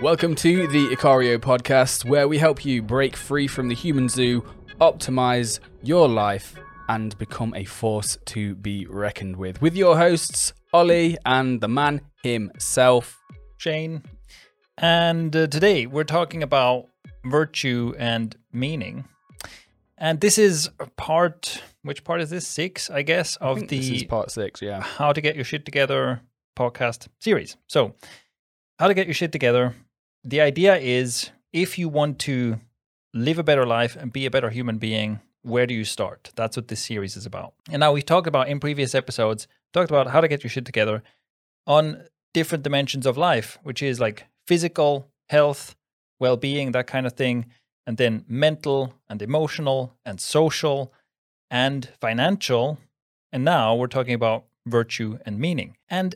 Welcome to the Ikario podcast, where we help you break free from the human zoo, optimize your life, and become a force to be reckoned with. With your hosts, Ollie and the man himself, Shane. And uh, today we're talking about virtue and meaning. And this is part, which part is this? Six, I guess, of I the this is part six. Yeah, How to Get Your Shit Together podcast series. So, how to get your shit together. The idea is if you want to live a better life and be a better human being, where do you start? That's what this series is about. And now we've talked about in previous episodes, talked about how to get your shit together on different dimensions of life, which is like physical, health, well being, that kind of thing, and then mental and emotional and social and financial. And now we're talking about virtue and meaning. And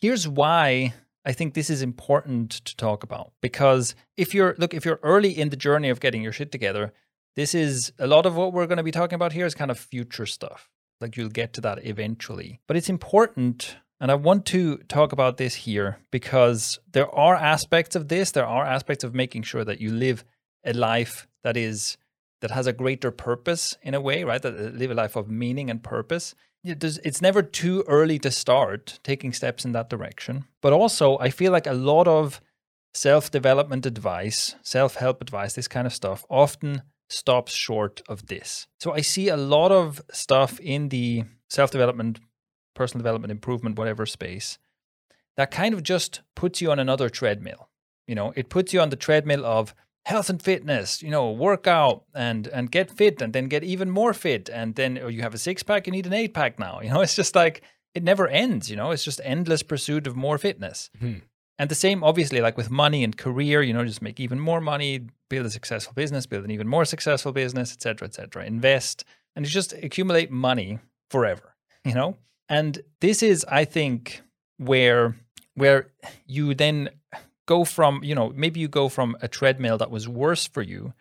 here's why I think this is important to talk about because if you're look if you're early in the journey of getting your shit together, this is a lot of what we're going to be talking about here is kind of future stuff. Like you'll get to that eventually. But it's important and I want to talk about this here because there are aspects of this, there are aspects of making sure that you live a life that is that has a greater purpose in a way, right? That uh, live a life of meaning and purpose. It's never too early to start taking steps in that direction. But also, I feel like a lot of self development advice, self help advice, this kind of stuff often stops short of this. So I see a lot of stuff in the self development, personal development, improvement, whatever space that kind of just puts you on another treadmill. You know, it puts you on the treadmill of health and fitness, you know, work out and and get fit and then get even more fit and then oh, you have a six pack, you need an eight pack now. You know, it's just like it never ends, you know, it's just endless pursuit of more fitness. Mhm. And the same obviously like with money and career, you know, just make even more money, build a successful business, build an even more successful business, etc., cetera, etc. Cetera. Invest and you just accumulate money forever, you know? And this is I think where where you then go from, you know, maybe you go from a treadmill that was worse for you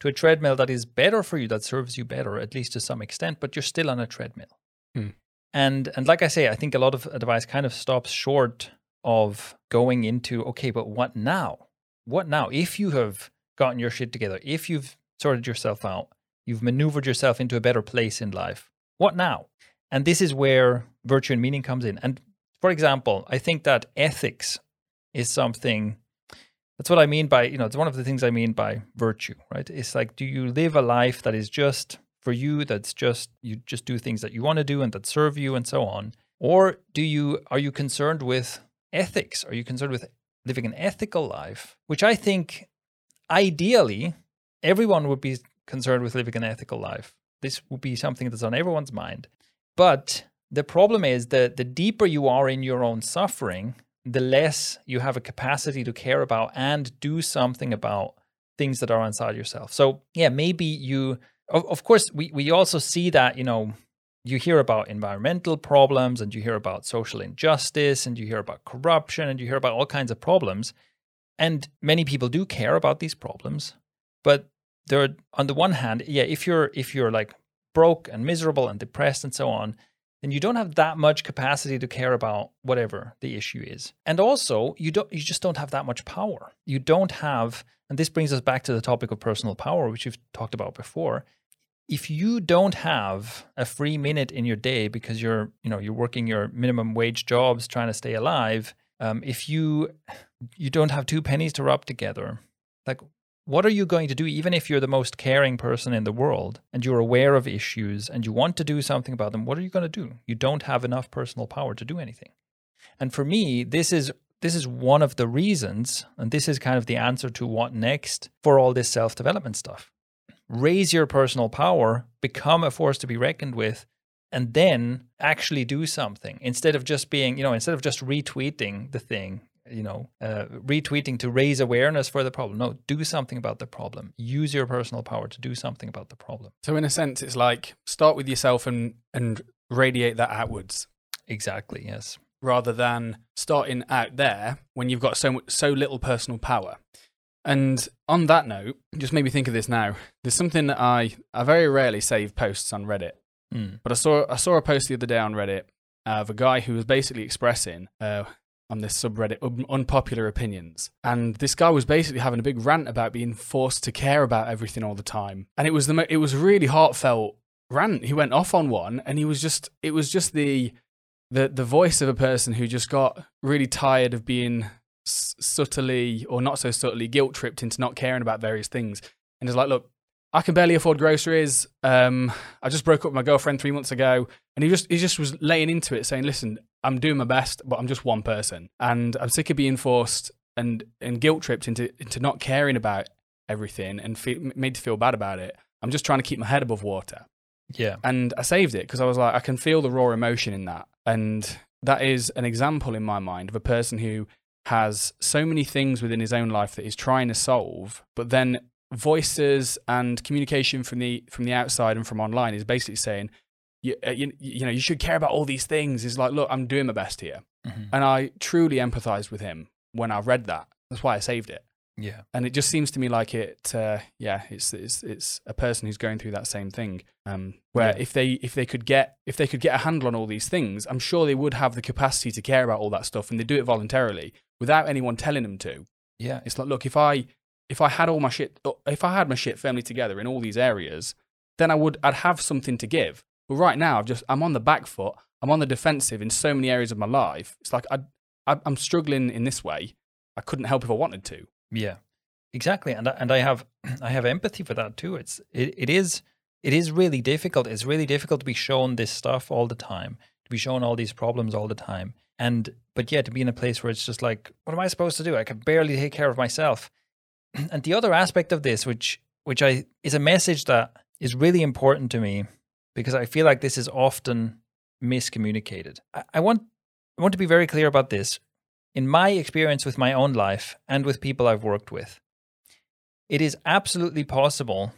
to a treadmill that is better for you, that serves you better, at least to some extent, but you're still on a treadmill. Hmm. And and like I say, I think a lot of advice kind of stops short of going into, okay, but what now? What now? If you have gotten your shit together, if you've sorted yourself out, you've maneuvered yourself into a better place in life, what now? And this is where virtue and meaning comes in. And for example, I think that ethics is something that's what I mean by, you know, it's one of the things I mean by virtue, right? It's like, do you live a life that is just for you, that's just, you just do things that you want to do and that serve you and so on? Or do you, are you concerned with ethics? Are you concerned with living an ethical life? Which I think ideally everyone would be concerned with living an ethical life. This would be something that's on everyone's mind. But the problem is that the deeper you are in your own suffering, the less you have a capacity to care about and do something about things that are inside yourself. So, yeah, maybe you, of, of course, we, we also see that, you know, you hear about environmental problems and you hear about social injustice and you hear about corruption and you hear about all kinds of problems. And many people do care about these problems. But there, on the one hand, yeah, if you're if you're like broke and miserable and depressed and so on, then you don't have that much capacity to care about whatever the issue is. And also, you don't you just don't have that much power. You don't have and this brings us back to the topic of personal power which we've talked about before. If you don't have a free minute in your day because you're, you know, you're working your minimum wage jobs trying to stay alive, um, if you you don't have two pennies to rub together, like what are you going to do even if you're the most caring person in the world and you're aware of issues and you want to do something about them what are you going to do? You don't have enough personal power to do anything. And for me this is this is one of the reasons and this is kind of the answer to what next for all this self-development stuff. Raise your personal power become a force to be reckoned with and then actually do something. Instead of just being you know instead of just retweeting the thing you know, uh, retweeting to raise awareness for the problem. No, do something about the problem. Use your personal power to do something about the problem. So in a sense, it's like start with yourself and and radiate that outwards, Exactly. Yes. rather than starting out there when you've got so much, so little personal power. And on that note, just made me think of this now. There's something that I I very rarely save posts on Reddit, Mm. but I saw I saw a post the other day on Reddit, of a guy who was basically expressing uh, on this subreddit un- unpopular opinions, and this guy was basically having a big rant about being forced to care about everything all the time, and it was the mo- it was really heartfelt rant. He went off on one, and he was just it was just the the the voice of a person who just got really tired of being s- subtly or not so subtly guilt tripped into not caring about various things, and is like, look, I can barely afford groceries. Um, I just broke up with my girlfriend three months ago, and he just he just was laying into it, saying, "Listen, I'm doing my best, but I'm just one person, and I'm sick of being forced and and guilt tripped into into not caring about everything and feel, made to feel bad about it. I'm just trying to keep my head above water." Yeah. And I saved it because I was like, I can feel the raw emotion in that, and that is an example in my mind of a person who has so many things within his own life that he's trying to solve, but then voices and communication from the from the outside and from online is basically saying you, uh, you, you know you should care about all these things is like look i'm doing my best here Mhm. and i truly empathized with him when i read that that's why i saved it Yeah. and it just seems to me like it uh, yeah it's, it's it's a person who's going through that same thing um, where Yeah. if they if they could get if they could get a handle on all these things i'm sure they would have the capacity to care about all that stuff and they do it voluntarily without anyone telling them to Yeah. it's like, look, if I if I had all my shit, uh, if I had my shit firmly together in all these areas, then I would I'd have something to give. But right now, I've just I'm on the back foot. I'm on the defensive in so many areas of my life. It's like I, I I'm struggling in this way. I couldn't help if I wanted to. Yeah, exactly, and I- and I have I have empathy for that too. It's it, it is it is really difficult. It's really difficult to be shown this stuff all the time, to be shown all these problems all the time, and but yeah, to be in a place where it's just like, what am I supposed to do? I can barely take care of myself. And the other aspect of this, which which I is a message that is really important to me, because I feel like this is often miscommunicated. I, I want I want to be very clear about this in my experience with my own life and with people I've worked with, it is absolutely possible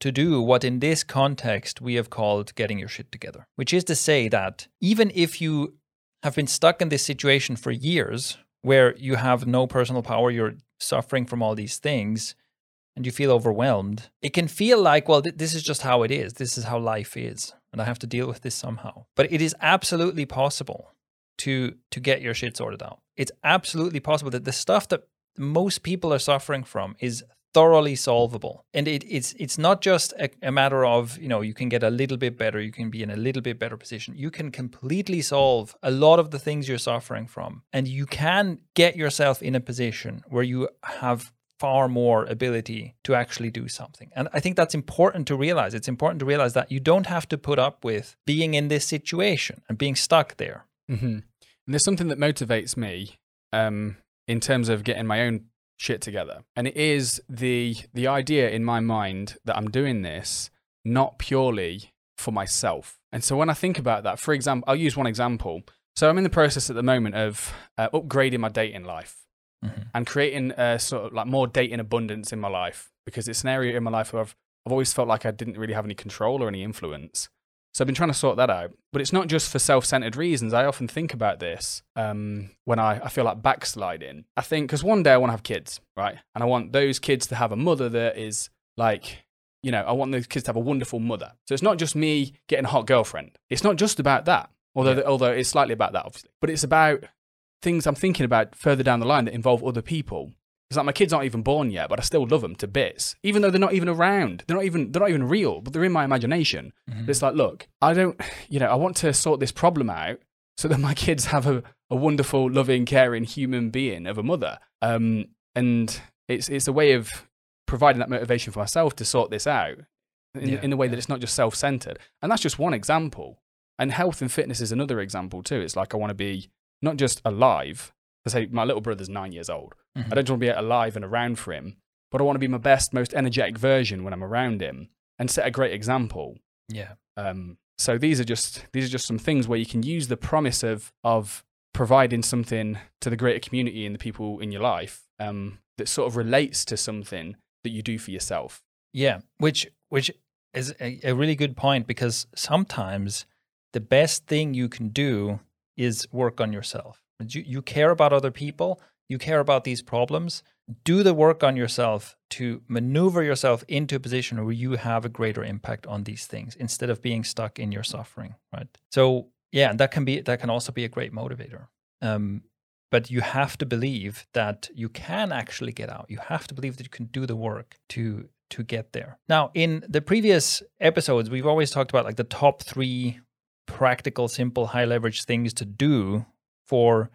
to do what in this context we have called getting your shit together, which is to say that even if you have been stuck in this situation for years where you have no personal power, you're suffering from all these things, and you feel overwhelmed, it can feel like, well, th- this is just how it is. This is how life is. And I have to deal with this somehow. But it is absolutely possible to to get your shit sorted out. It's absolutely possible that the stuff that most people are suffering from is thoroughly solvable. And it, it's it's not just a, a matter of, you know, you can get a little bit better, you can be in a little bit better position. You can completely solve a lot of the things you're suffering from. And you can get yourself in a position where you have far more ability to actually do something. And I think that's important to realize. It's important to realize that you don't have to put up with being in this situation and being stuck there. Mm-hmm. And there's something that motivates me um, in terms of getting my own shit together, and it is the the idea in my mind that I'm doing this not purely for myself. And so when I think about that, for example, I'll use one example. So I'm in the process at the moment of uh, upgrading my dating life Mhm. and creating a sort of like more dating abundance in my life because it's an area in my life where I've I've always felt like I didn't really have any control or any influence. So I've been trying to sort that out. But it's not just for self centered reasons. I often think about this um, when I, I feel like backsliding. I think, because one day I want to have kids, right? And I want those kids to have a mother that is like, you know, I want those kids to have a wonderful mother. So it's not just me getting a hot girlfriend. It's not just about that, although, Yeah. although it's slightly about that, obviously. But it's about things I'm thinking about further down the line that involve other people. It's like my kids aren't even born yet, but I still love them to bits, even though they're not even around. They're not even they're not even real, but they're in my imagination. Mhm. But it's like, look, I don't, you know, I want to sort this problem out so that my kids have a, a wonderful, loving, caring human being of a mother. Um, and it's it's a way of providing that motivation for myself to sort this out in, Yeah, in the way that it's not just self centered. And that's just one example. And health and fitness is another example too. It's like I want to be not just alive. I say my little brother's nine years old. Mhm. I don't want to be alive and around for him, but I want to be my best, most energetic version when I'm around him and set a great example. Yeah. Um, so these are just these are just some things where you can use the promise of of providing something to the greater community and the people in your life um, that sort of relates to something that you do for yourself. Yeah, which which is a, a really good point because sometimes the best thing you can do is work on yourself. You you care about other people, you care about these problems. Do the work on yourself to maneuver yourself into a position where you have a greater impact on these things instead of being stuck in your suffering, right? So yeah, that can be that can also be a great motivator. Um, but you have to believe that you can actually get out. You have to believe that you can do the work to to get there. Now, in the previous episodes, we've always talked about like the top three practical, simple, high leverage things to do for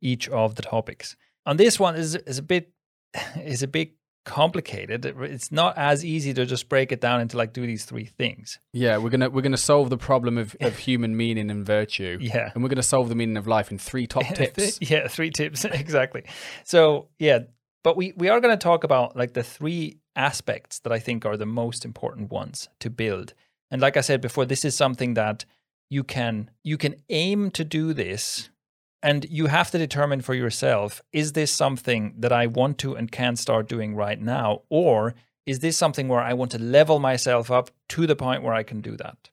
each of the topics. On this one is is a bit is a bit complicated. It's not as easy to just break it down into like do these three things. Yeah, we're gonna we're gonna solve the problem of, of human meaning and virtue. Yeah. And we're gonna solve the meaning of life in three top tips. yeah, three tips. exactly. So yeah, but we, we are gonna talk about like the three aspects that I think are the most important ones to build. And like I said before, this is something that you can you can aim to do this and you have to determine for yourself is this something that I want to and can start doing right now? Or is this something where I want to level myself up to the point where I can do that?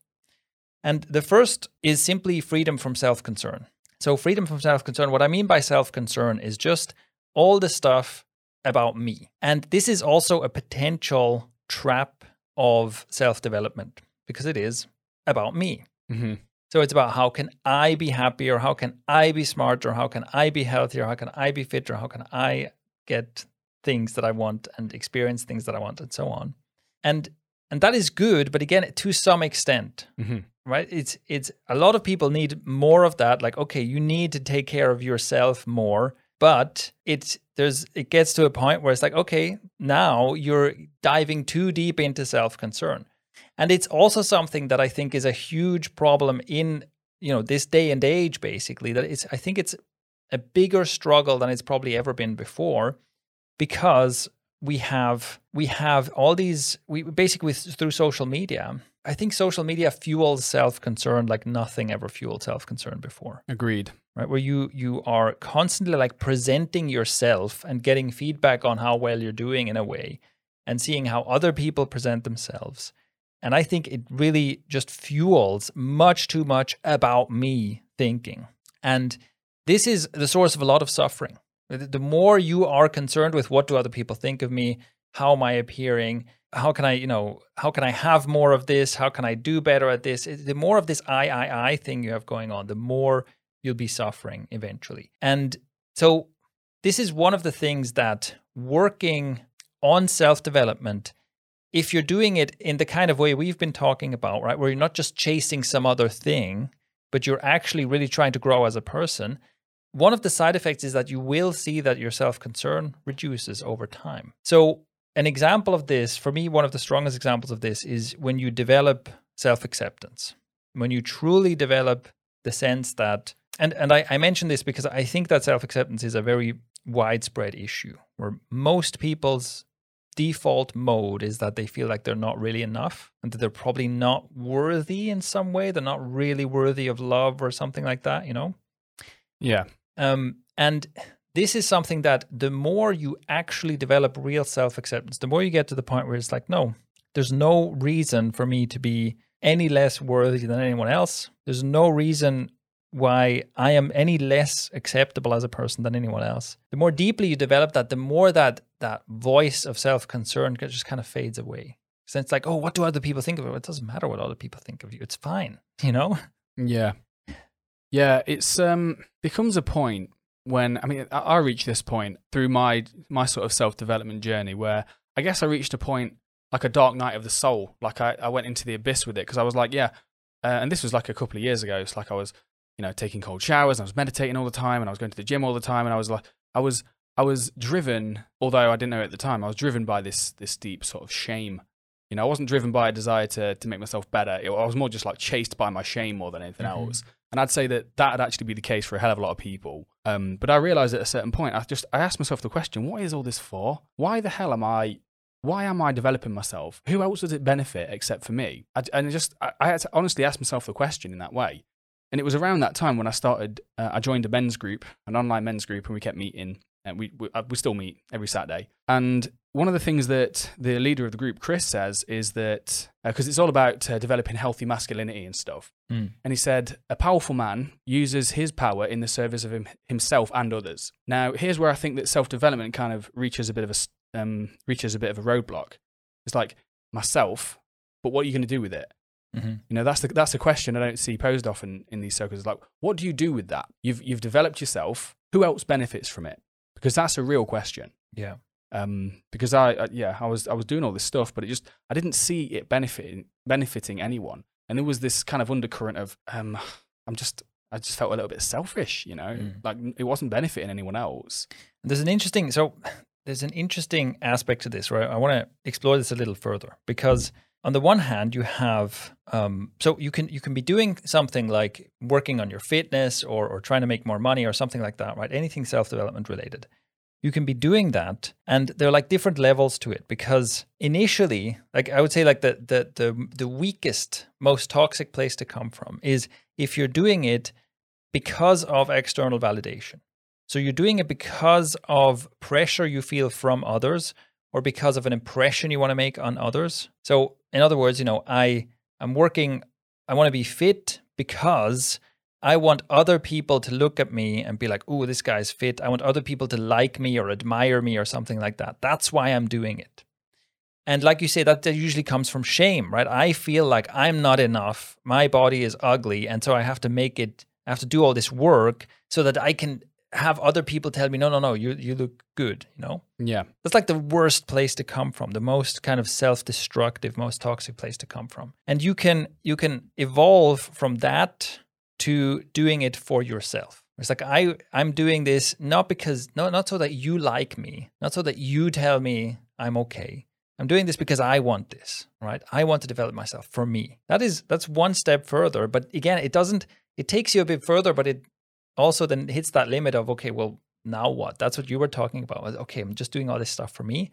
And the first is simply freedom from self concern. So, freedom from self concern, what I mean by self concern is just all the stuff about me. And this is also a potential trap of self development because it is about me. Mm-hmm. So it's about how can I be happier? How can I be smarter? How can I be healthier? How can I be fitter? How can I get things that I want and experience things that I want and so on? And and that is good, but again, to some extent, mm-hmm. right? It's it's a lot of people need more of that. Like, okay, you need to take care of yourself more, but it's there's it gets to a point where it's like, okay, now you're diving too deep into self concern. And it's also something that I think is a huge problem in you know this day and age basically that it's I think it's a bigger struggle than it's probably ever been before because we have we have all these we basically through social media i think social media fuels self-concern like nothing ever fueled self-concern before. Agreed. Right? Where you you are constantly like presenting yourself and getting feedback on how well you're doing in a way and seeing how other people present themselves and I think it really just fuels much too much about me thinking. And this is the source of a lot of suffering. The more you are concerned with what do other people think of me, how am I appearing, how can I, you know, how can I have more of this, how can I do better at this, the more of this I, I, I thing you have going on, the more you'll be suffering eventually. And so this is one of the things that working on self development if you're doing it in the kind of way we've been talking about, right, where you're not just chasing some other thing, but you're actually really trying to grow as a person, one of the side effects is that you will see that your self concern reduces over time. So, an example of this, for me, one of the strongest examples of this is when you develop self acceptance, when you truly develop the sense that, and, and I, I mention this because I think that self acceptance is a very widespread issue where most people's default mode is that they feel like they're not really enough and that they're probably not worthy in some way. They're not really worthy of love or something like that, you know? Yeah. Um, and this is something that the more you actually develop real self acceptance, the more you get to the point where it's like, no, there's no reason for me to be any less worthy than anyone else. There's no reason why I am any less acceptable as a person than anyone else. The more deeply you develop that, the more that that voice of self concern just kind of fades away. So it's like, oh, what do other people think of it? It doesn't matter what other people think of you. It's fine, you know? Yeah. Yeah, it's um becomes a point when I mean I, I reached this point through my my sort of self development journey where I guess I reached a point like a dark night of the soul. Like I, I went into the abyss with it because I was like, yeah, uh, and this was like a couple of years ago. It's like I was you know, taking cold showers. And I was meditating all the time, and I was going to the gym all the time, and I was like, I was, I was driven. Although I didn't know at the time, I was driven by this this deep sort of shame. You know, I wasn't driven by a desire to to make myself better. It, I was more just like chased by my shame more than anything mm-hmm. else. And I'd say that that would actually be the case for a hell of a lot of people. Um, but I realized at a certain point, I just I asked myself the question: What is all this for? Why the hell am I why am I developing myself? Who else does it benefit except for me? I, and just, I, I, had to honestly ask myself the question in that way. And it was around that time when I started, uh, I joined a men's group, an online men's group, and we kept meeting. And we, we, uh, we still meet every Saturday. And one of the things that the leader of the group, Chris, says is that, because uh, it's all about uh, developing healthy masculinity and stuff. Mm. And he said, a powerful man uses his power in the service of him, himself and others. Now, here's where I think that self development kind of reaches a bit of a, um, reaches a bit of a roadblock. It's like myself, but what are you going to do with it? Mhm. You know, that's the that's the question I don't see posed often in these circles. Like, what do you do with that? You've you've developed yourself. Who else benefits from it? Because that's a real question. Yeah. Um, because I, I yeah I was I was doing all this stuff, but it just I didn't see it benefiting benefiting anyone, and there was this kind of undercurrent of um I'm just I just felt a little bit selfish, you know, Mm. like it wasn't benefiting anyone else. There's an interesting so there's an interesting aspect to this, right? I want to explore this a little further because on the one hand you have um, so you can you can be doing something like working on your fitness or or trying to make more money or something like that, right? Anything self development related. You can be doing that, and there are like different levels to it because initially, like I would say, like the the the the weakest, most toxic place to come from is if you're doing it because of external validation. So you're doing it because of pressure you feel from others or because of an impression you want to make on others. So in other words, you know, I I'm working I want to be fit because I want other people to look at me and be like, "Oh, this guy's fit." I want other people to like me or admire me or something like that. That's why I'm doing it. And like you say, that, that usually comes from shame, right? I feel like I'm not enough. My body is ugly. And so I have to make it, I have to do all this work so that I can have other people tell me, no, no, no, you, you look good, you know? Yeah, That's like the worst place to come from, the most kind of self-destructive, most toxic place to come from. And you can you can evolve from that to doing it for yourself. It's like I I'm doing this not because no not so that you like me, not so that you tell me I'm okay. I'm doing this because I want this, right? I want to develop myself for me. That is that's one step further, but again, it doesn't it takes you a bit further, but it also then hits that limit of okay, well, now what? That's what you were talking about. was, Okay, I'm just doing all this stuff for me.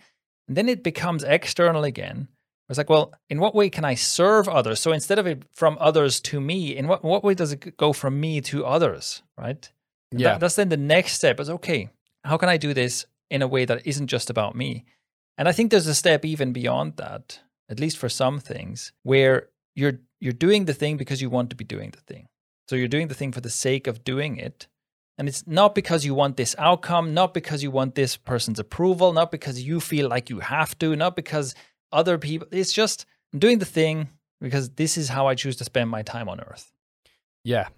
And then it becomes external again. It's like, well, in what way can I serve others? So instead of it from others to me, in what, what way does it go from me to others? Right. And yeah, that- that's then the next step is okay, how can I do this in a way that isn't just about me? And I think there's a step even beyond that, at least for some things, where you're you're doing the thing because you want to be doing the thing. So you're doing the thing for the sake of doing it. And it's not because you want this outcome, not because you want this person's approval, not because you feel like you have to, not because other people. It's just I'm doing the thing because this is how I choose to spend my time on earth. yeah.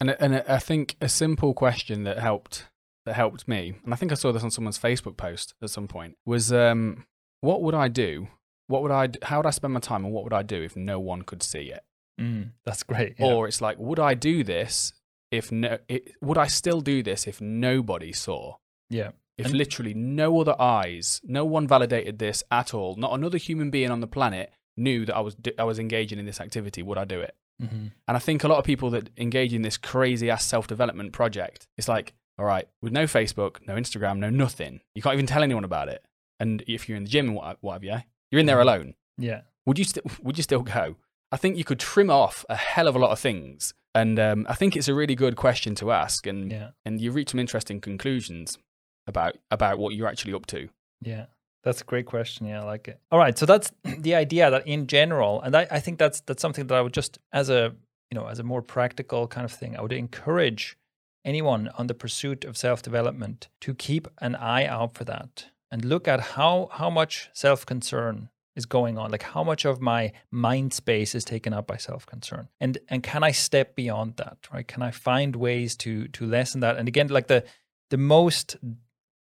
And and I think a simple question that helped that helped me, and I think I saw this on someone's Facebook post at some point, was um, what would I do? What would I? How would I spend my time, and what would I do if no one could see it? Mm, that's great. yeah. Or it's like, would I do this if no? It, would I still do this if nobody saw? yeah. If And- literally no other eyes, no one validated this at all, not another human being on the planet knew that I was I was engaging in this activity, would I do it? hmm And I think a lot of people that engage in this crazy ass self development project, it's like, all right, with no Facebook, no Instagram, no nothing, you can't even tell anyone about it. And if you're in the gym and what, what have you, you're in there Mhm. alone. Yeah. Would you still would you still go? I think you could trim off a hell of a lot of things, and um, I think it's a really good question to ask, and Yeah. and you reach some interesting conclusions about about what you're actually up to. Yeah. That's a great question. Yeah, I like it. All right. So that's the idea that in general, and I, I think that's that's something that I would just as a you know, as a more practical kind of thing, I would encourage anyone on the pursuit of self-development to keep an eye out for that and look at how how much self-concern is going on like how much of my mind space is taken up by self-concern and and can i step beyond that right can i find ways to to lessen that and again like the the most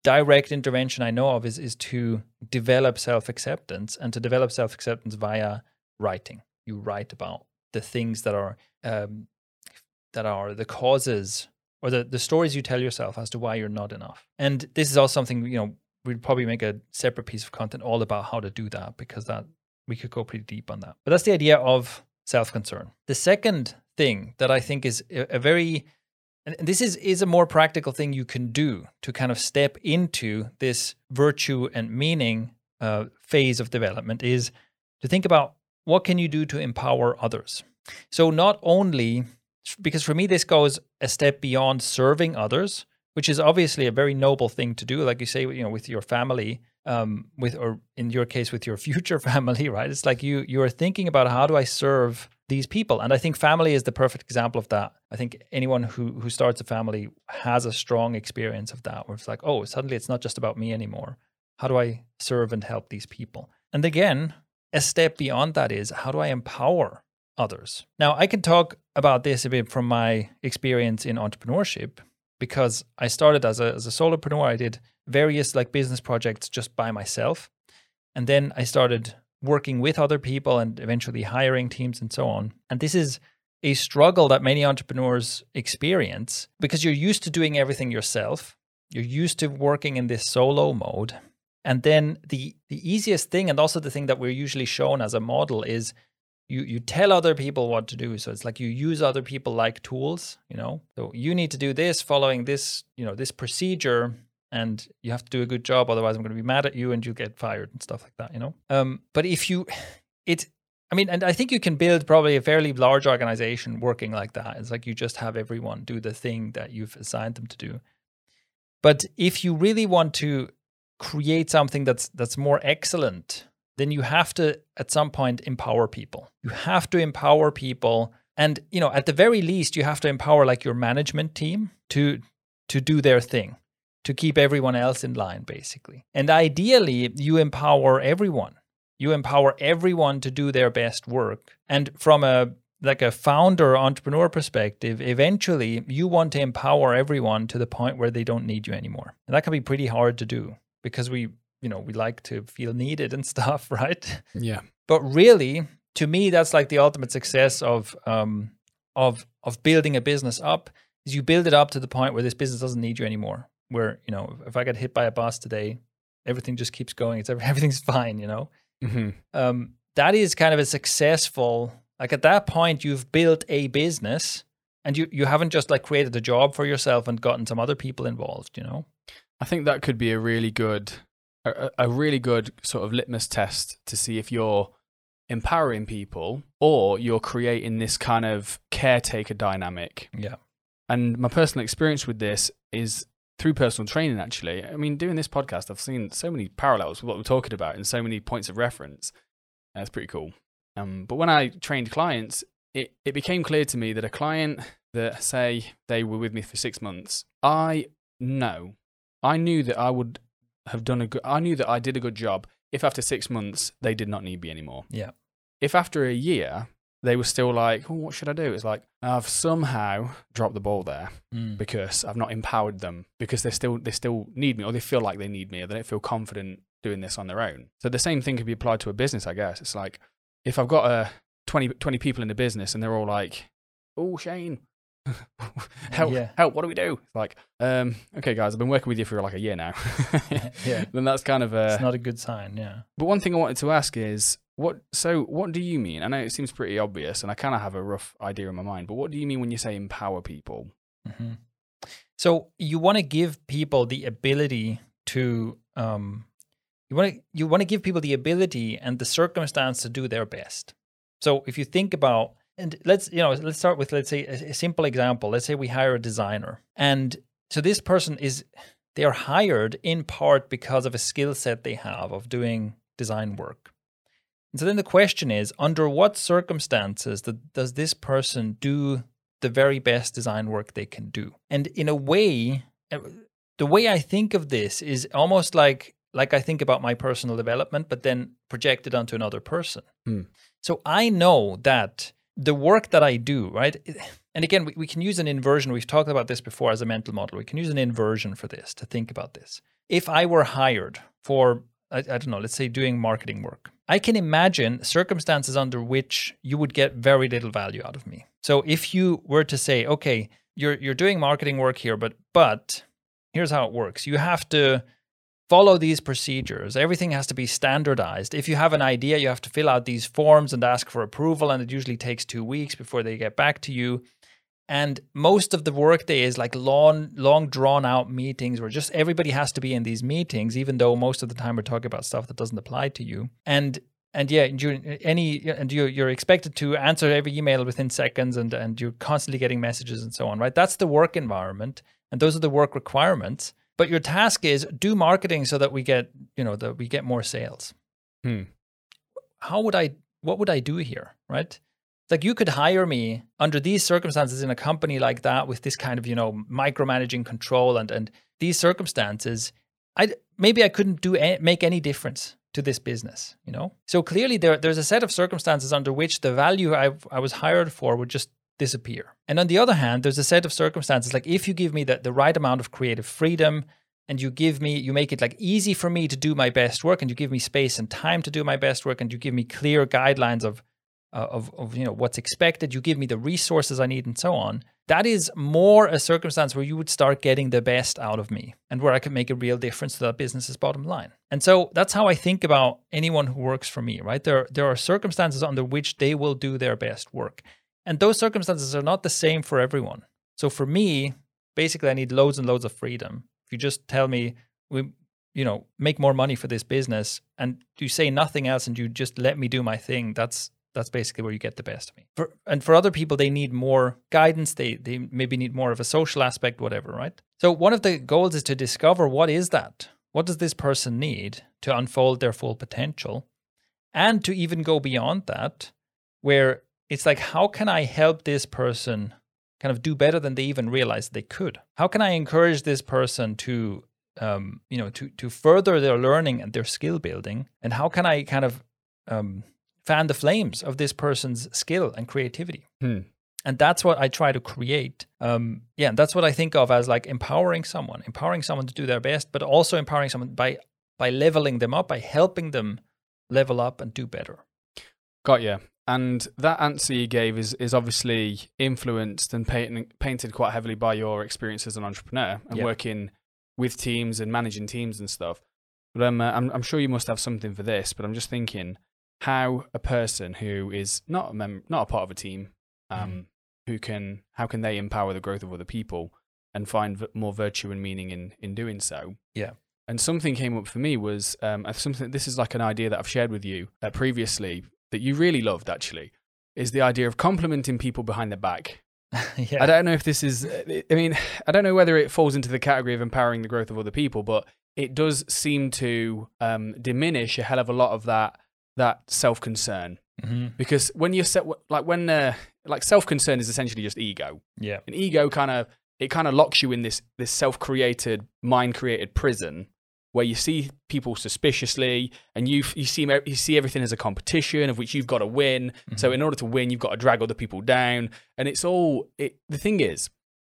direct intervention I know of is is to develop self acceptance and to develop self acceptance via writing. You write about the things that are um, that are the causes or the the stories you tell yourself as to why you're not enough. And this is also something you know we'd probably make a separate piece of content all about how to do that because that we could go pretty deep on that. But that's the idea of self concern. The second thing that I think is a, a very and this is is a more practical thing you can do to kind of step into this virtue and meaning uh, phase of development is to think about what can you do to empower others so not only because for me this goes a step beyond serving others which is obviously a very noble thing to do like you say you know with your family um, with or in your case with your future family right? It's like you you are thinking about how do i serve these people? And i think family is the perfect example of that. I think anyone who who starts a family has a strong experience of that where it's like oh suddenly it's not just about me anymore. How do i serve and help these people? And again a step beyond that is how do i empower others. Now, I can talk about this a bit from my experience in entrepreneurship because I started as a, as a solopreneur. I did various like business projects just by myself. And then I started working with other people and eventually hiring teams and so on. And this is a struggle that many entrepreneurs experience because you're used to doing everything yourself. You're used to working in this solo mode. And then the the easiest thing and also the thing that we're usually shown as a model is you you tell other people what to do. So it's like you use other people like tools, you know. So you need to do this following this, you know, this procedure and you have to do a good job otherwise i'm going to be mad at you and you get fired and stuff like that you know um, but if you it i mean and i think you can build probably a fairly large organization working like that it's like you just have everyone do the thing that you've assigned them to do but if you really want to create something that's that's more excellent then you have to at some point empower people you have to empower people and you know at the very least you have to empower like your management team to to do their thing to keep everyone else in line, basically. And ideally, you empower everyone. You empower everyone to do their best work. And from a like a founder entrepreneur perspective, eventually you want to empower everyone to the point where they don't need you anymore. And that can be pretty hard to do because we, you know, we like to feel needed and stuff, right? Yeah. But really, to me, that's like the ultimate success of um, of of building a business up. Is you build it up to the point where this business doesn't need you anymore where you know if I get hit by a bus today, everything just keeps going. It's everything's fine. You know, mm-hmm. um, that is kind of a successful. Like at that point, you've built a business, and you you haven't just like created a job for yourself and gotten some other people involved. You know, I think that could be a really good, a, a really good sort of litmus test to see if you're empowering people or you're creating this kind of caretaker dynamic. Yeah. And my personal experience with this is through personal training, actually. I mean, doing this podcast, I've seen so many parallels with what we're talking about and so many points of reference. That's pretty cool. Um, but when I trained clients, it, it became clear to me that a client that, say, they were with me for six months, I know, I knew that I would have done a good, I knew that I did a good job if after six months they did not need me anymore. Yeah. If after a year they were still like, oh, what should I do? It's like I've somehow dropped the ball there mm. because I've not empowered them because they still they still need me or they feel like they need me or they don't feel confident doing this on their own. So the same thing could be applied to a business, I guess. It's like if I've got a uh, 20, 20 people in the business and they're all like, oh, Shane, help, yeah. help, what do we do? It's like, um, okay, guys, I've been working with you for like a year now. yeah. Then that's kind of a. It's not a good sign, yeah. But one thing I wanted to ask is what, so what do you mean? I know it seems pretty obvious and I kind of have a rough idea in my mind, but what do you mean when you say empower people? Mm-hmm. So you want to give people the ability to, um, you want to you want to give people the ability and the circumstance to do their best. So if you think about and let's you know let's start with let's say a, a simple example. Let's say we hire a designer, and so this person is they are hired in part because of a skill set they have of doing design work. And so then the question is under what circumstances does this person do the very best design work they can do? And in a way, uh, the way I think of this is almost like like I think about my personal development, but then projected onto another person. Hmm. So I know that the work that I do, right? And again, we, we can use an inversion. We've talked about this before as a mental model. We can use an inversion for this to think about this. If I were hired for, I, I don't know, let's say doing marketing work, I can imagine circumstances under which you would get very little value out of me. So if you were to say, okay, you're you're doing marketing work here, but but here's how it works. You have to follow these procedures. Everything has to be standardized. If you have an idea, you have to fill out these forms and ask for approval, and it usually takes two weeks before they get back to you. And most of the workday is like long, long drawn out meetings where just everybody has to be in these meetings, even though most of the time we're talking about stuff that doesn't apply to you. And and yeah, you, any and you you're expected to answer every email within seconds, and and you're constantly getting messages and so on, right? That's the work environment, and those are the work requirements. But your task is do marketing so that we get you know that we get more sales. Hmm. How would I? What would I do here, right? like you could hire me under these circumstances in a company like that with this kind of you know micromanaging control and and these circumstances i maybe i couldn't do any, make any difference to this business, you know? So clearly there, there's a set of circumstances under which the value I, I was hired for would just disappear. And on the other hand, there's a set of circumstances like if you give me the, the right amount of creative freedom and you give me, you make it like easy for me to do my best work and you give me space and time to do my best work and you give me clear guidelines of, uh, of, of, you know, what's expected, you give me the resources I need and so on, that is more a circumstance where you would start getting the best out of me and where I can make a real difference to that business's bottom line. And so that's how I think about anyone who works for me, right? There, there are circumstances under which they will do their best work. And those circumstances are not the same for everyone. So for me, basically, I need loads and loads of freedom. If you just tell me, we, you know, make more money for this business, and you say nothing else, and you just let me do my thing, that's that's basically where you get the best of me. For, and for other people, they need more guidance. They they maybe need more of a social aspect, whatever, right? So one of the goals is to discover what is that. What does this person need to unfold their full potential, and to even go beyond that, where it's like how can I help this person kind of do better than they even realized they could? How can I encourage this person to um, you know to to further their learning and their skill building? And how can I kind of um, fan the flames of this person's skill and creativity. Hmm. And that's what I try to create. Um, yeah, and that's what I think of as like empowering someone, empowering someone to do their best, but also empowering someone by by leveling them up, by helping them level up and do better. Got you. And that answer you gave is is obviously influenced and paint, painted quite heavily by your experience as an entrepreneur and Yeah. working with teams and managing teams and stuff. But um, uh, I'm I'm sure you must have something for this. But I'm just thinking how a person who is not a mem- not a part of a team, um, Mm-hmm. who can how can they empower the growth of other people and find v- more virtue and meaning in in doing so? Yeah. And something came up for me was um, uh, something. This is like an idea that I've shared with you uh, previously that you really loved. Actually, is the idea of complimenting people behind their back. yeah. I don't know if this is. I mean, I don't know whether it falls into the category of empowering the growth of other people, but it does seem to um, diminish a hell of a lot of that that self concern Mhm. because when you're set like when uh, like self concern is essentially just ego. Yeah. An ego kind of it kind of locks you in this this self created mind created prison where you see people suspiciously and you you see you see everything as a competition of which you've got to win. Mm-hmm. So in order to win, you've got to drag other people down, and it's all. It, the thing is,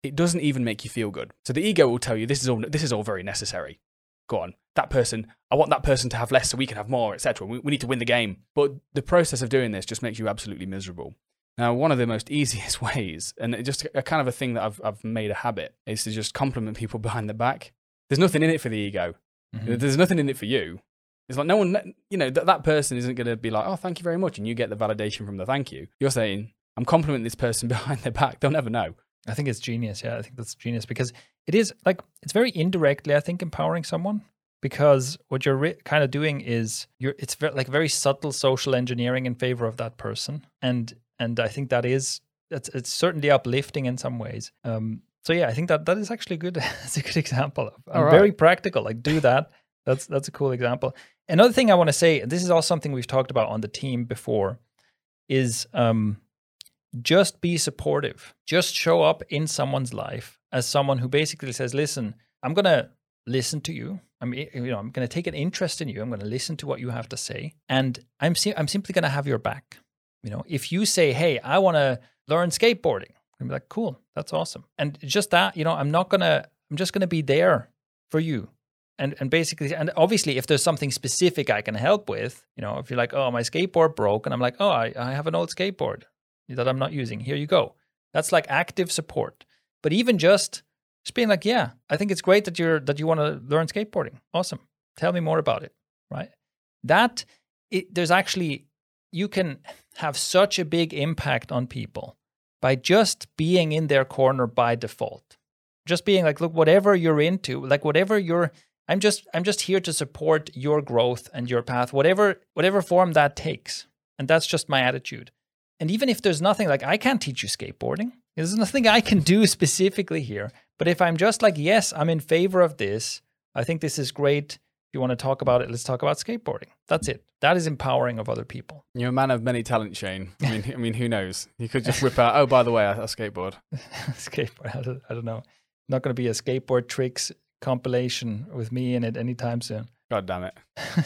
it doesn't even make you feel good. So the ego will tell you this is all this is all very necessary. Go on, that person. I want that person to have less so we can have more, etc. We, we need to win the game. But the process of doing this just makes you absolutely miserable. Now, one of the most easiest ways, and just a kind of a thing that I've I've made a habit, is to just compliment people behind the back. There's nothing in it for the ego. Mhm. There's nothing in it for you. It's like no one, you know, that, that person isn't going to be like, oh, thank you very much. And you get the validation from the thank you. You're saying, I'm complimenting this person behind their back. They'll never know. I think it's genius. Yeah, I think that's genius because it is like it's very indirectly, I think, empowering someone because what you're re- kind of doing is you're it's like very subtle social engineering in favor of that person, and and I think that is it's it's certainly uplifting in some ways. Um, so yeah, I think that that is actually good. It's a good example. All right. very practical. Like do that. That's that's a cool example. Another thing I want to say, and this is also something we've talked about on the team before, is um, just be supportive. Just show up in someone's life as someone who basically says, "Listen, I'm going to listen to you. I'm you know, I'm going to take an interest in you. I'm going to listen to what you have to say, and I'm si- I'm simply going to have your back." You know, if you say, "Hey, I want to learn skateboarding." I'm like, "Cool. That's awesome." And just that, you know, I'm not to I'm just to be there for you. And and basically and obviously if there's something specific I can help with, you know, if you're like, "Oh, my skateboard broke." And I'm like, "Oh, I, I have an old skateboard that I'm not using. Here you go." That's like active support. But even just just being like, "Yeah, I think it's great that you're that you want to learn skateboarding. Awesome. Tell me more about it." Right? That it, there's actually you can have such a big impact on people by just being in their corner by default. Just being like, look, whatever you're into, like whatever you're I'm just I'm just here to support your growth and your path, whatever whatever form that takes. And that's just my attitude. And even if there's nothing like I can't teach you skateboarding, there's nothing I can do specifically here. But if I'm just like, yes, I'm in favor of this, I think this is great. You want to talk about it, let's talk about skateboarding. That's it. That is empowering of other people. You're a man of many talents, Shane. I mean, I mean, who knows? You could just whip out. Oh, by the way, I, I skateboard. skateboard. I don't, I don't know. Not going to be a skateboard tricks compilation with me in it anytime soon. God damn it.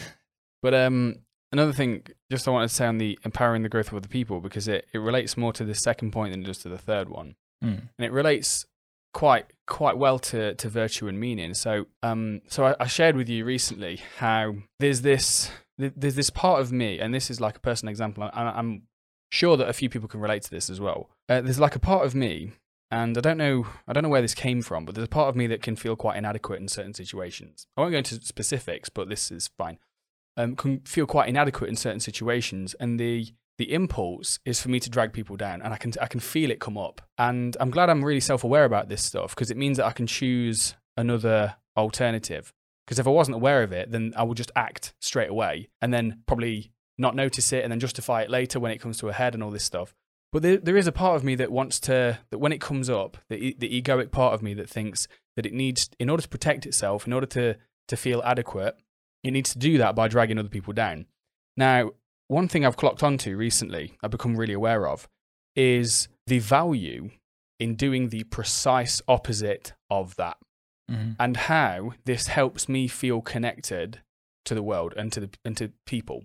But um, another thing, just I wanted to say on the empowering the growth of other people because it, it relates more to the second point than just to the third one, Mm. and it relates quite quite well to, to virtue and meaning. So um, so I, I shared with you recently how there's this there's this part of me, and this is like a personal example. I'm sure that a few people can relate to this as well. Uh, there's like a part of me, and I don't know I don't know where this came from, but there's a part of me that can feel quite inadequate in certain situations. I won't go into specifics, but this is fine. Um, can feel quite inadequate in certain situations, and the the impulse is for me to drag people down, and I can I can feel it come up. And I'm glad I'm really self aware about this stuff because it means that I can choose another alternative. Because if I wasn't aware of it, then I would just act straight away, and then probably not notice it, and then justify it later when it comes to a head and all this stuff. But there, there is a part of me that wants to that when it comes up, the the egoic part of me that thinks that it needs, in order to protect itself, in order to to feel adequate, it needs to do that by dragging other people down. Now, one thing I've clocked onto recently, I've become really aware of, is the value in doing the precise opposite of that, Mhm. and how this helps me feel connected to the world and to the and to people,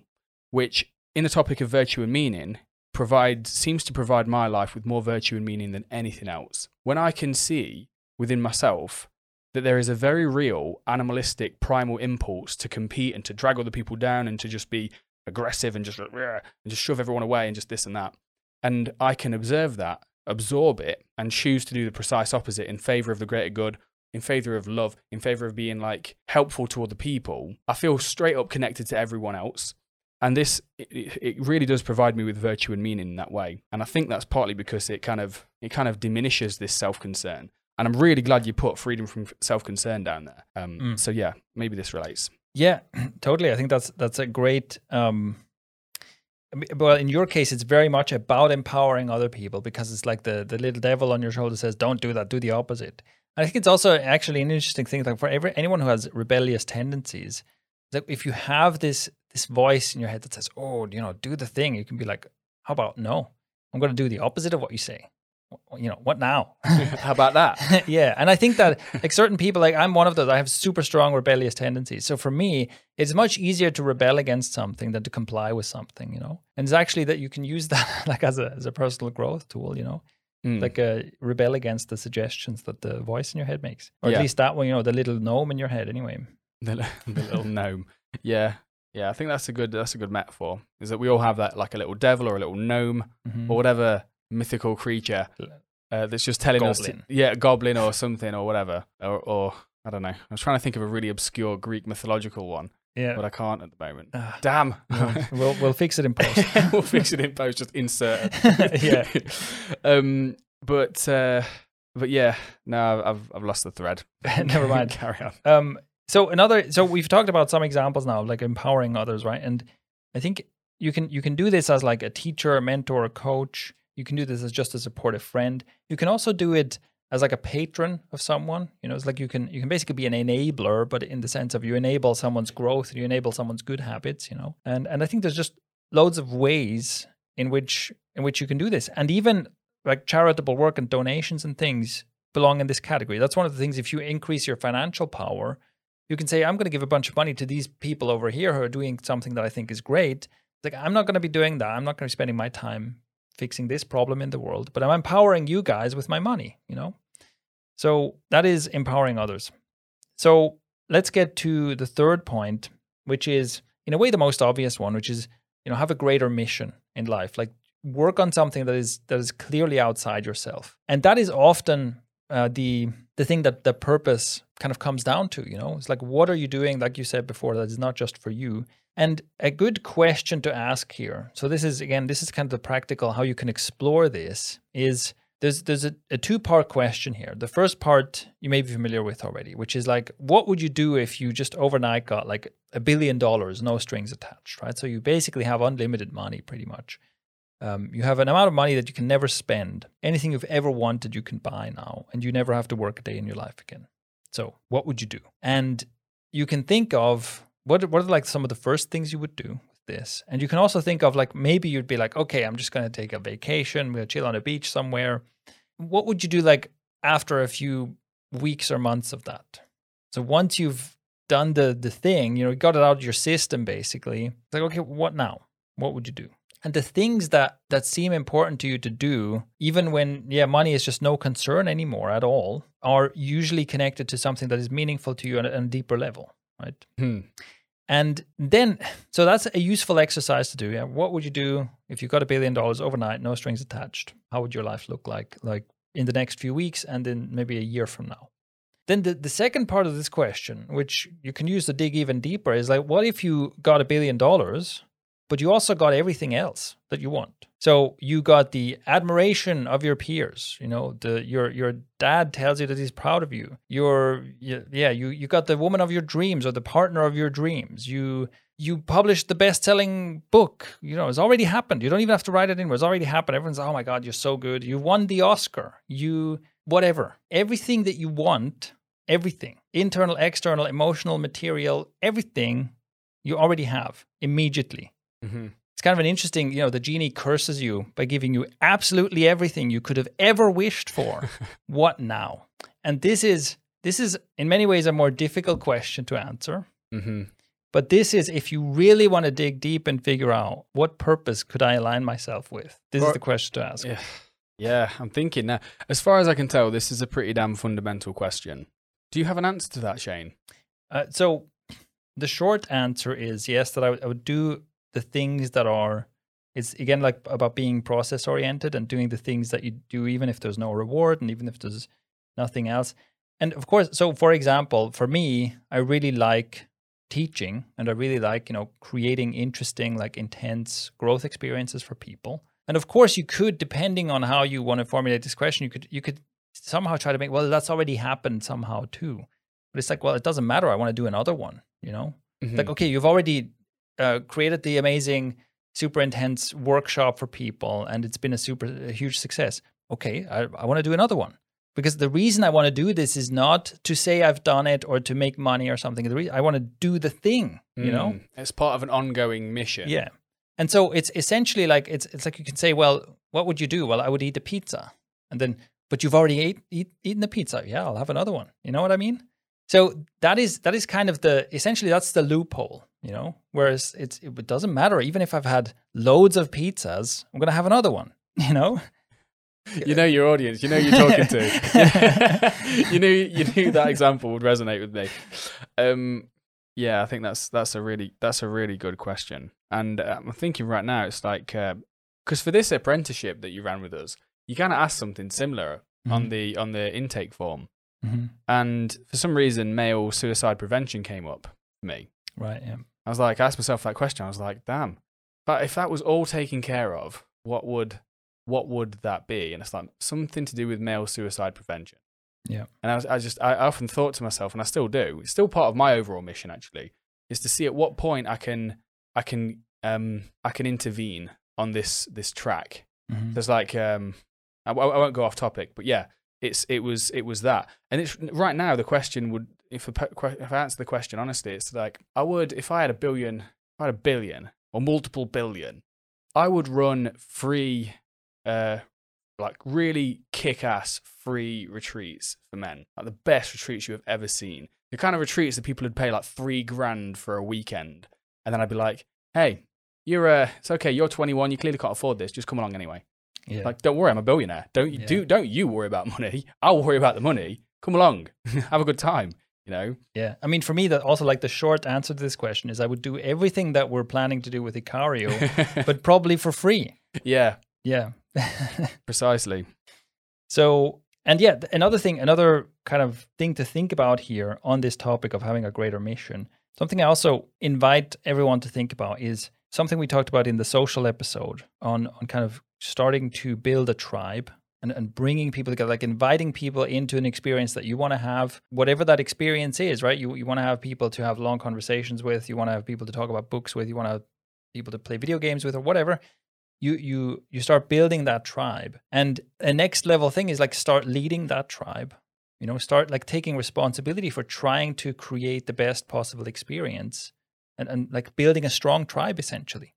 which in the topic of virtue and meaning provides seems to provide my life with more virtue and meaning than anything else. When I can see within myself that there is a very real animalistic primal impulse to compete and to drag other people down and to just be aggressive and just and just shove everyone away and just this and that. And I can observe that, absorb it, and choose to do the precise opposite in favor of the greater good, in favor of love, in favor of being like helpful to other people. I feel straight up connected to everyone else. And this, it, really does provide me with virtue and meaning in that way. And I think that's partly because it kind of, it kind of diminishes this self concern. And I'm really glad you put freedom from self concern down there. Um, Mm. So yeah, maybe this relates. Yeah, totally. I think that's that's a great. Um, well, in your case, it's very much about empowering other people because it's like the the little devil on your shoulder says, "Don't do that. Do the opposite." And I think it's also actually an interesting thing. Like for every anyone who has rebellious tendencies, like if you have this this voice in your head that says, "Oh, you know, do the thing," you can be like, "How about no? I'm going to do the opposite of what you say." You know what now? How about that? yeah, and I think that like certain people, like I'm one of those. I have super strong rebellious tendencies. So for me, it's much easier to rebel against something than to comply with something. You know, and it's actually that you can use that like as a as a personal growth tool. You know, Mm. like uh, rebel against the suggestions that the voice in your head makes, or Yeah. at least that one. You know, the little gnome in your head. Anyway. the, the little gnome. Yeah, yeah. I think that's a good that's a good metaphor. Is that we all have that like a little devil or a little gnome Mhm. or whatever mythical creature uh, that's just telling us, to, yeah, a goblin or something or whatever, or, or I don't know. I was trying to think of a really obscure Greek mythological one, Yeah. but I can't at the moment. Ah, Damn. no, we'll we'll fix it in post. we'll fix it in post. Just insert. it. Yeah. Um. But uh. But yeah. No, I've I've lost the thread. Never mind. Carry on. Um, so another, so we've talked about some examples now, like empowering others, right? And I think you can you can do this as like a teacher, a mentor, a coach. You can do this as just a supportive friend. You can also do it as like a patron of someone. You know, it's like you can you can basically be an enabler, but in the sense of you enable someone's growth, you enable someone's good habits. You know, and and I think there's just loads of ways in which in which you can do this, and even like charitable work and donations and things belong in this category. That's one of the things. If you increase your financial power, you can say, I'm going to give a bunch of money to these people over here who are doing something that I think is great. Like, I'm not going to be doing that. I'm not going to be spending my time fixing this problem in the world, but I'm empowering you guys with my money, you know? So that is empowering others. So let's get to the third point, which is, in a way, the most obvious one, which is, you know, have a greater mission in life. Like, work on something that is that is clearly outside yourself and that is often uh, the the thing that the purpose kind of comes down to you know it's like what are you doing like you said before that is not just for you and a good question to ask here so this is again this is kind of the practical how you can explore this is there's there's a, a two part question here the first part you may be familiar with already which is like what would you do if you just overnight got like a billion dollars no strings attached right so you basically have unlimited money pretty much um, you have an amount of money that you can never spend. Anything you've ever wanted, you can buy now, and you never have to work a day in your life again. So, what would you do? And you can think of what what are like some of the first things you would do with this, and you can also think of like maybe you'd be like, okay, I'm just to take a vacation, we'll chill on a beach somewhere. What would you do like after a few weeks or months of that? So once you've done the the thing, you know, got it out of your system basically. It's like, okay, what now? What would you do? And the things that that seem important to you to do, even when yeah, money is just no concern anymore at all, are usually connected to something that is meaningful to you on a, on a deeper level, right? Hmm. And then, so that's a useful exercise to do. Yeah. What would you do if you got a billion dollars overnight, no strings attached? How would your life look like, like in the next few weeks and then maybe a year from now? Then the, the second part of this question, which you can use to dig even deeper, is like, what if you got a billion dollars, but you also got everything else that you want? So you got the admiration of your peers. You know, the your your dad tells you that he's proud of you. Your yeah, you you got the woman of your dreams or the partner of your dreams. You you published the best-selling book. You know, it's already happened. You don't even have to write it anymore. It's already happened. Everyone's, oh my God, you're so good. You won the Oscar. You whatever. Everything that you want, everything, internal, external, emotional, material, everything you already have immediately. Mm-hmm. It's kind of an interesting, you know, the genie curses you by giving you absolutely everything you could have ever wished for. what now? And this is this is in many ways a more difficult question to answer. Mm-hmm. But this is if you really want to dig deep and figure out what purpose could I align myself with. This Or- is the question to ask. Yeah. Yeah, I'm thinking now. As far as I can tell, this is a pretty damn fundamental question. Do you have an answer to that, Shane? Uh, so the short answer is yes, that I would, I would do the things that are, it's again like about being process oriented and doing the things that you do, even if there's no reward and even if there's nothing else. And of course, so for example, for me, I really like teaching and I really like, you know, creating interesting, like intense growth experiences for people. And of course, you could, depending on how you want to formulate this question, you could, you could somehow try to make, well, that's already happened somehow too. But it's like, well, it doesn't matter. I want to do another one, you know? Mhm. Like, okay, you've already uh, created the amazing, super intense workshop for people, and it's been a super a huge success. Okay, I, I want to do another one because the reason I want to do this is not to say I've done it or to make money or something. The I want to do the thing, you know? Mm. It's part of an ongoing mission. Yeah. And so it's essentially like it's it's like you can say, well, what would you do? Well, I would eat a pizza, and then, but you've already ate, eat, eaten the pizza. Yeah, I'll have another one. You know what I mean? So that is that is kind of the essentially that's the loophole, you know. Whereas it's it doesn't matter even if I've had loads of pizzas, I'm gonna have another one. You know? You know your audience. You know you're talking to. you knew you knew that example would resonate with me. Um, yeah, I think that's that's a really that's a really good question. And uh, I'm thinking right now, it's like because for this apprenticeship that you ran with us, you kind of asked something similar on Mhm. the on the intake form, Mhm. and for some reason, male suicide prevention came up for me. Right. Yeah. I was like, I asked myself that question. I was like, damn, but if that was all taken care of, what would what would that be? And it's like something to do with male suicide prevention. Yeah. And I was, I just, I often thought to myself, and I still do. It's still part of my overall mission, actually, is to see at what point I can, I can, um, I can intervene on this this track. Mhm. There's like, um, I, I won't go off topic, but yeah, it's it was it was that, and it's right now the question would, if I, if I answer the question honestly, it's like I would if I had a billion, if I had a billion or multiple billion, I would run free, uh, like really kick-ass free retreats for men, like the best retreats you have ever seen. The kind of retreats that people would pay like three grand for a weekend, and then I'd be like, hey, you're uh, it's okay, you're 21, you clearly can't afford this, just come along anyway. Yeah. Like, don't worry, I'm a billionaire. Don't you Yeah. do don't you worry about money. I'll worry about the money. Come along, have a good time. You know. Yeah, I mean, for me, that also like the short answer to this question is I would do everything that we're planning to do with Ikario, but probably for free. yeah, Yeah. precisely. so, and yeah, another thing, another kind of thing to think about here on this topic of having a greater mission, something I also invite everyone to think about is something we talked about in the social episode on on kind of starting to build a tribe and, and bringing people together, like inviting people into an experience that you want to have, whatever that experience is, right? You, you want to have people to have long conversations with, you want to have people to talk about books with, you want to have people to play video games with, or whatever. You, you you start building that tribe and a next level thing is like start leading that tribe you know start like taking responsibility for trying to create the best possible experience and, and like building a strong tribe essentially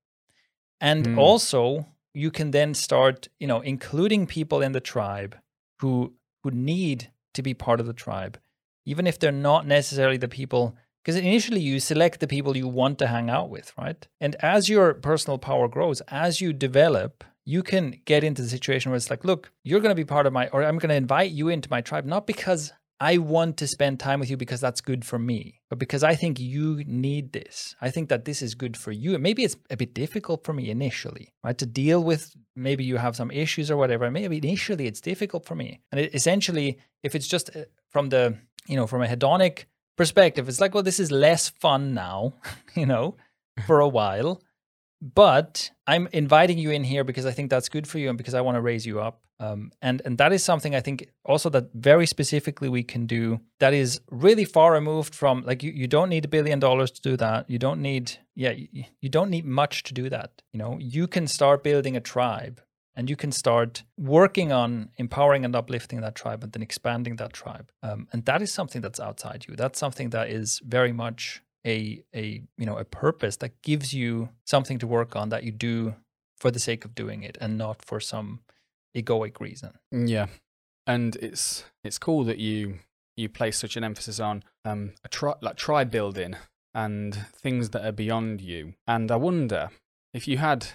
and Hmm. also you can then start you know including people in the tribe who who need to be part of the tribe even if they're not necessarily the people because initially you select the people you want to hang out with, right? And as your personal power grows, as you develop, you can get into the situation where it's like, look, you're going to be part of my, or I'm going to invite you into my tribe, not because I want to spend time with you because that's good for me, but because I think you need this. I think that this is good for you. And maybe it's a bit difficult for me initially, right? To deal with maybe you have some issues or whatever. Maybe initially it's difficult for me. And it, essentially, if it's just uh, from the, you know, from a hedonic perspective, it's like, well, this is less fun now, you know, for a while. But I'm inviting you in here because I think that's good for you and because I want to raise you up. Um, and and that is something I think also that very specifically we can do that is really far removed from like you, you don't need a billion dollars to do that. You don't need yeah you, you don't need much to do that you know? You can start building a tribe and you can start working on empowering and uplifting that tribe and then expanding that tribe. Um, and that is something that's outside you. That's something that is very much a a you know a purpose that gives you something to work on that you do for the sake of doing it and not for some egoic reason. Yeah, and it's it's cool that you you place such an emphasis on um a tri- like tribe building and things that are beyond you. And I wonder if you had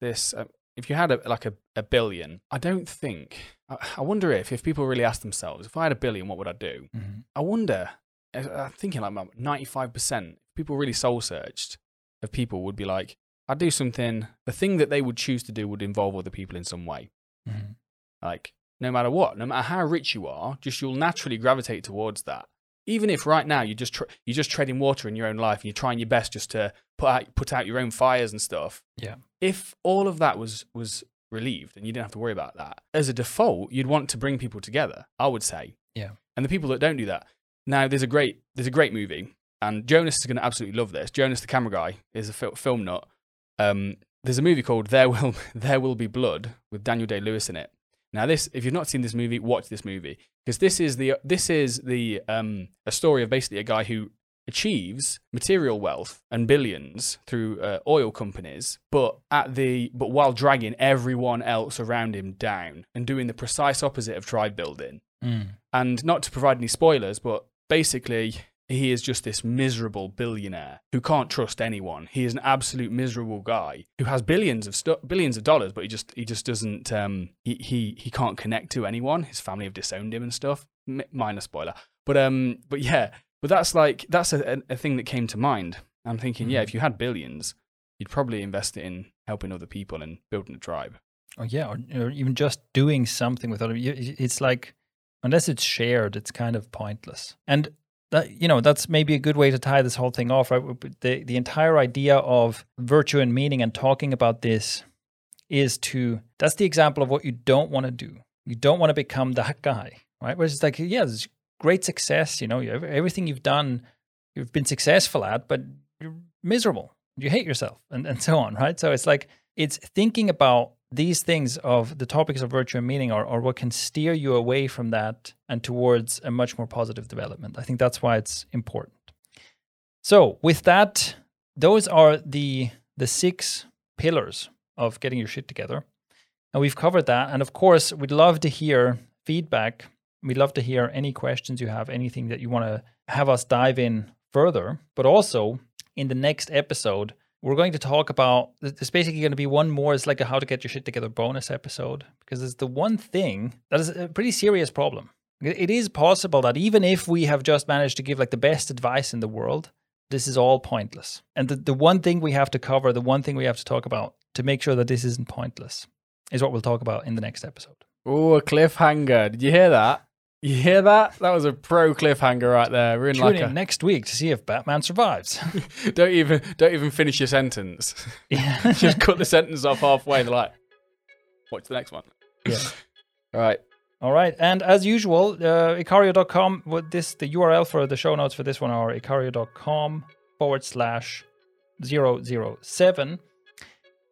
this. Uh, if you had a, like a, a billion, I don't think. I, I wonder if if people really ask themselves, if I had a billion, what would I do? Mm-hmm. I wonder. I- I'm thinking like ninety five percent. If people really soul searched of people would be like, I'd do something. The thing that they would choose to do would involve other people in some way. Mm-hmm. Like no matter what, no matter how rich you are, just you'll naturally gravitate towards that. Even if right now you're just tr- you're just treading water in your own life and you're trying your best just to put out put out your own fires and stuff. Yeah. If all of that was was relieved and you didn't have to worry about that, as a default, you'd want to bring people together. I would say. Yeah. And the people that don't do that. Now there's a great there's a great movie and Jonas is going to absolutely love this. Jonas, the camera guy, is a fil- film nut. Um, there's a movie called There Will There Will Be Blood with Daniel Day Lewis in it. Now, this if you've not seen this movie, watch this movie because this is the this is the um, a story of basically a guy who achieves material wealth and billions through uh, oil companies, but at the but while dragging everyone else around him down and doing the precise opposite of tribe building. Mm. And not to provide any spoilers, but basically, he is just this miserable billionaire who can't trust anyone. He is an absolute miserable guy who has billions of stu- billions of dollars, but he just he just doesn't um he he he can't connect to anyone. His family have disowned him and stuff. M- minor spoiler, but um but yeah, but that's like that's a, a, thing that came to mind. I'm thinking, yeah, Mhm. if you had billions, you'd probably invest it in helping other people and building a tribe. Or yeah, or, or even just doing something with other. It's like unless it's shared, it's kind of pointless. And that you know that's maybe a good way to tie this whole thing off. Right, the the entire idea of virtue and meaning and talking about this is to that's the example of what you don't want to do. You don't want to become that guy, right? Where it's like, yeah, there's great success. You know, everything you've done, you've been successful at, but you're miserable. You hate yourself, and and so on, right? So it's like it's thinking about these things of the topics of virtue and meaning are, or what can steer you away from that and towards a much more positive development. I think that's why it's important. So with that, those are the the six pillars of getting your shit together. And we've covered that. And of course, we'd love to hear feedback. We'd love to hear any questions you have, anything that you want to have us dive in further. But also in the next episode, we're going to talk about there's basically going to be one more it's like a how to get your shit together bonus episode because it's the one thing that is a pretty serious problem it is possible that even if we have just managed to give like the best advice in the world this is all pointless and the, the one thing we have to cover the one thing we have to talk about to make sure that this isn't pointless is what we'll talk about in the next episode Oh, a cliffhanger! Did you hear that? You hear that? That was a pro cliffhanger right there. We're in tune like in a, next week to see if batman survives don't even don't even finish your sentence. yeah Just cut the sentence off halfway. They're like, watch the next one. Yeah. All right. All right, and as usual, uh, Ikario.com. What this the URL for the show notes for this one are Ikario.com forward slash 007.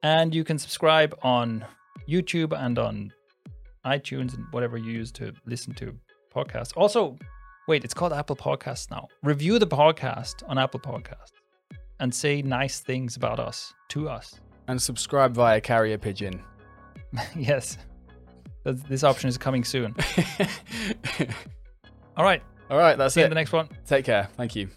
and you can subscribe on YouTube and on iTunes and whatever you use to listen to podcasts. Also, wait, it's called Apple Podcasts now. Review the podcast on Apple Podcasts and say nice things about us to us. And subscribe via carrier pigeon. yes, this option is coming soon. All right, All right. That's see you it. in the next one. Take care. Thank you.